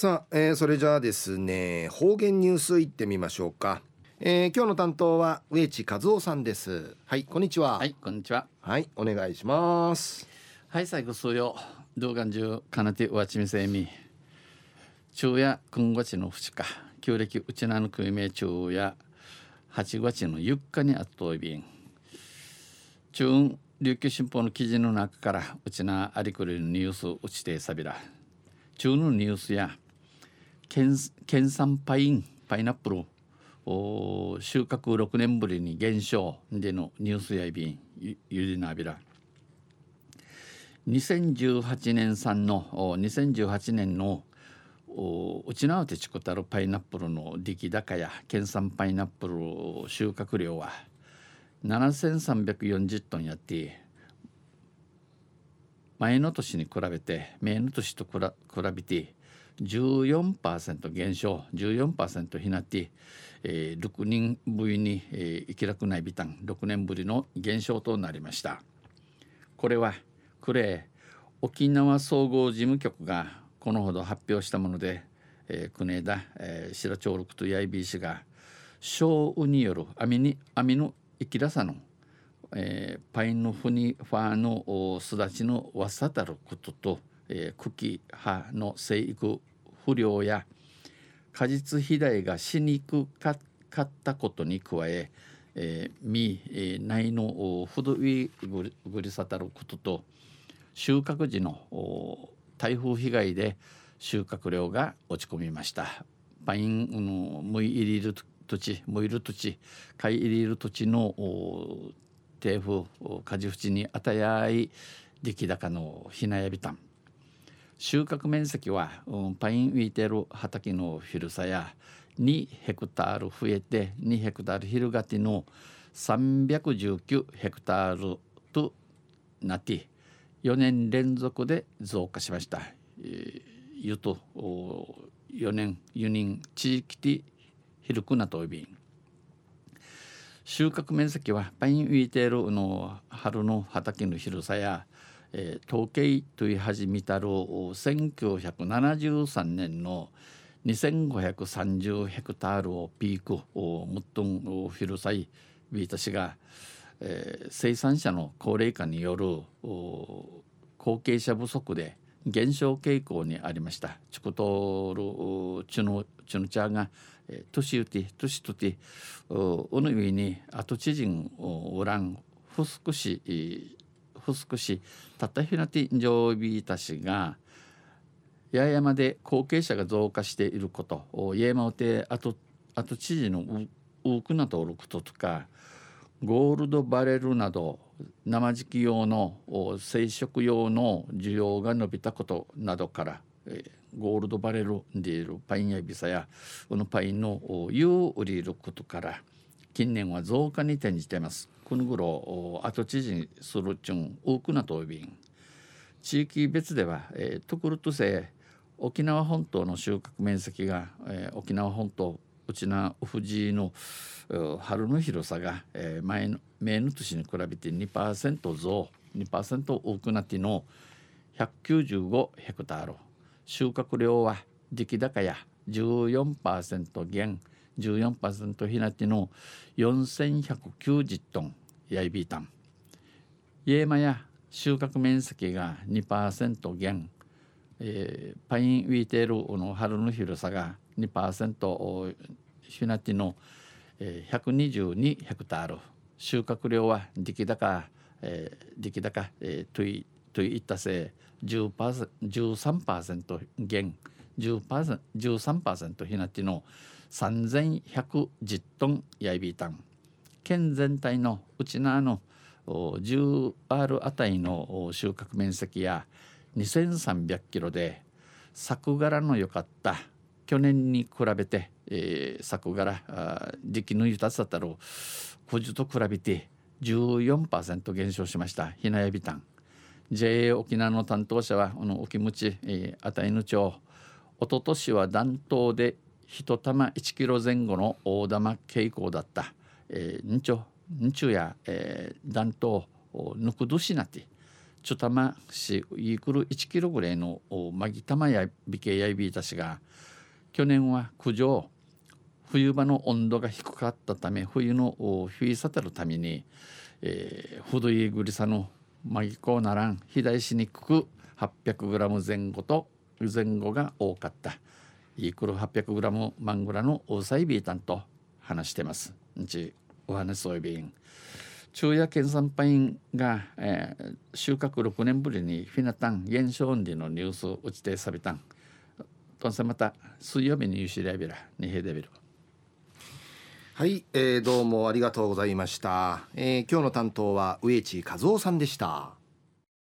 さあ、えー、それじゃあですね方言ニュースいってみましょうか、えー、今日の担当は植地和夫さんです。はいこんにちは。はいこんにちは。はいお願いします。はい最後数曜動画中かなてわちみせみ。昼夜今月の2日旧暦うちなのくめ昼夜8月の4日にあっといびん中琉球新報の記事の中からうちなありくりのニュースうちてさびら。中のニュースや県県産パインパイナップル収穫6年ぶりに減少。でのニュースやいびんゆりなびら。2018年産の2018年のうちなうてちこたるパイナップルの出来高や県産パイナップル収穫量は7340トンやって前の年に比べて前の年と比べて14%減少14%ひなって、えー、6人ぶりに、えー、生きらくないビタン6年ぶりの減少となりました。これはクレー沖縄総合事務局がこのほど発表したもので、えー、国枝、えー、白長六と IBC が小雨による網に網の生きらさの、えー、パインのフニファーのすだちのわさたることと、えー、茎葉の生育不良や果実肥大がしにくかったことに加ええー、み、えー、内のふどいぐりさたることと収穫時の台風被害で収穫量が落ち込みました。パインのむい入りる土地むいる土地買い入りる土地の低風果樹縁にあたやい出来高のひなやびたん。収穫面積は、うん、パイン浮いてる畑の広さや2ヘクタール増えて2ヘクタール広がっての319ヘクタールとなって4年連続で増加しました。えー、ゆと4年4人地域で広くなといびん収穫面積はパイン浮いているの春の畑の広さやえー、統計とい始めたる1973年の2530ヘクタールをピークをもっとん広さいビータ氏が、えー、生産者の高齢化による後継者不足で減少傾向にありました。チコトールチュノチュノチャーが年打て年とておの上に跡地人おらん不足しふすくしたったひなて上ビータ氏が八重山で後継者が増加していること八重山をて後後知事の多くなとおることとかゴールドバレルなど生時期用の生殖用の需要が伸びたことなどからゴールドバレルでいるパインやビサやこのパインの湯を売りることから近年は増加に転じています。この頃跡地にするちゅん多くなとびん。地域別では、えー、ところとせ沖縄本島の収穫面積が、えー、沖縄本島うちな富士の春の広さが、えー、前の前の年に比べて2%増2%多くなっての195ヘクタール。収穫量は出来高や14%減14%ひなっての4190トン。やいびいたんイエマや収穫面積が2%減、えー、パインウィーテールの春の広さが2%ひなっての、122ヘクタール。収穫量は出来高、えー、出来高、えー、といといったせい。13%減。13%ひなっての3110トンやいびいたん県全体のうちなの 10R あたりの収穫面積や2300キロで作柄の良かった去年に比べて、えー、作柄時期の豊さたる補助と比べて14%減少しましたひなやびたん。JA 沖縄の担当者はこの沖町、えー、あたいの町おととしは暖冬で一玉1キロ前後の大玉傾向だった。えー、日中日中や、えー、暖冬ぬくどしなってちょたましいくる1キロぐらいのまぎたまやびけやいびいたしが去年は九条冬場の温度が低かったため冬の冬さたるために、えー、ほどいぐりさのまぎこうならん肥大しにくく 800g 前後と前後が多かった。イークル 800g マングラの大イビータンと話してます。んちお話そういびん昼夜県産パインが、えー、収穫6年ぶりにフィナタン減少温のニュースを打ちてさびたん。とんせまた水曜日にユシレビラにへでびるはい、えー、どうもありがとうございました、えー、今日の担当は植地和夫さんでした。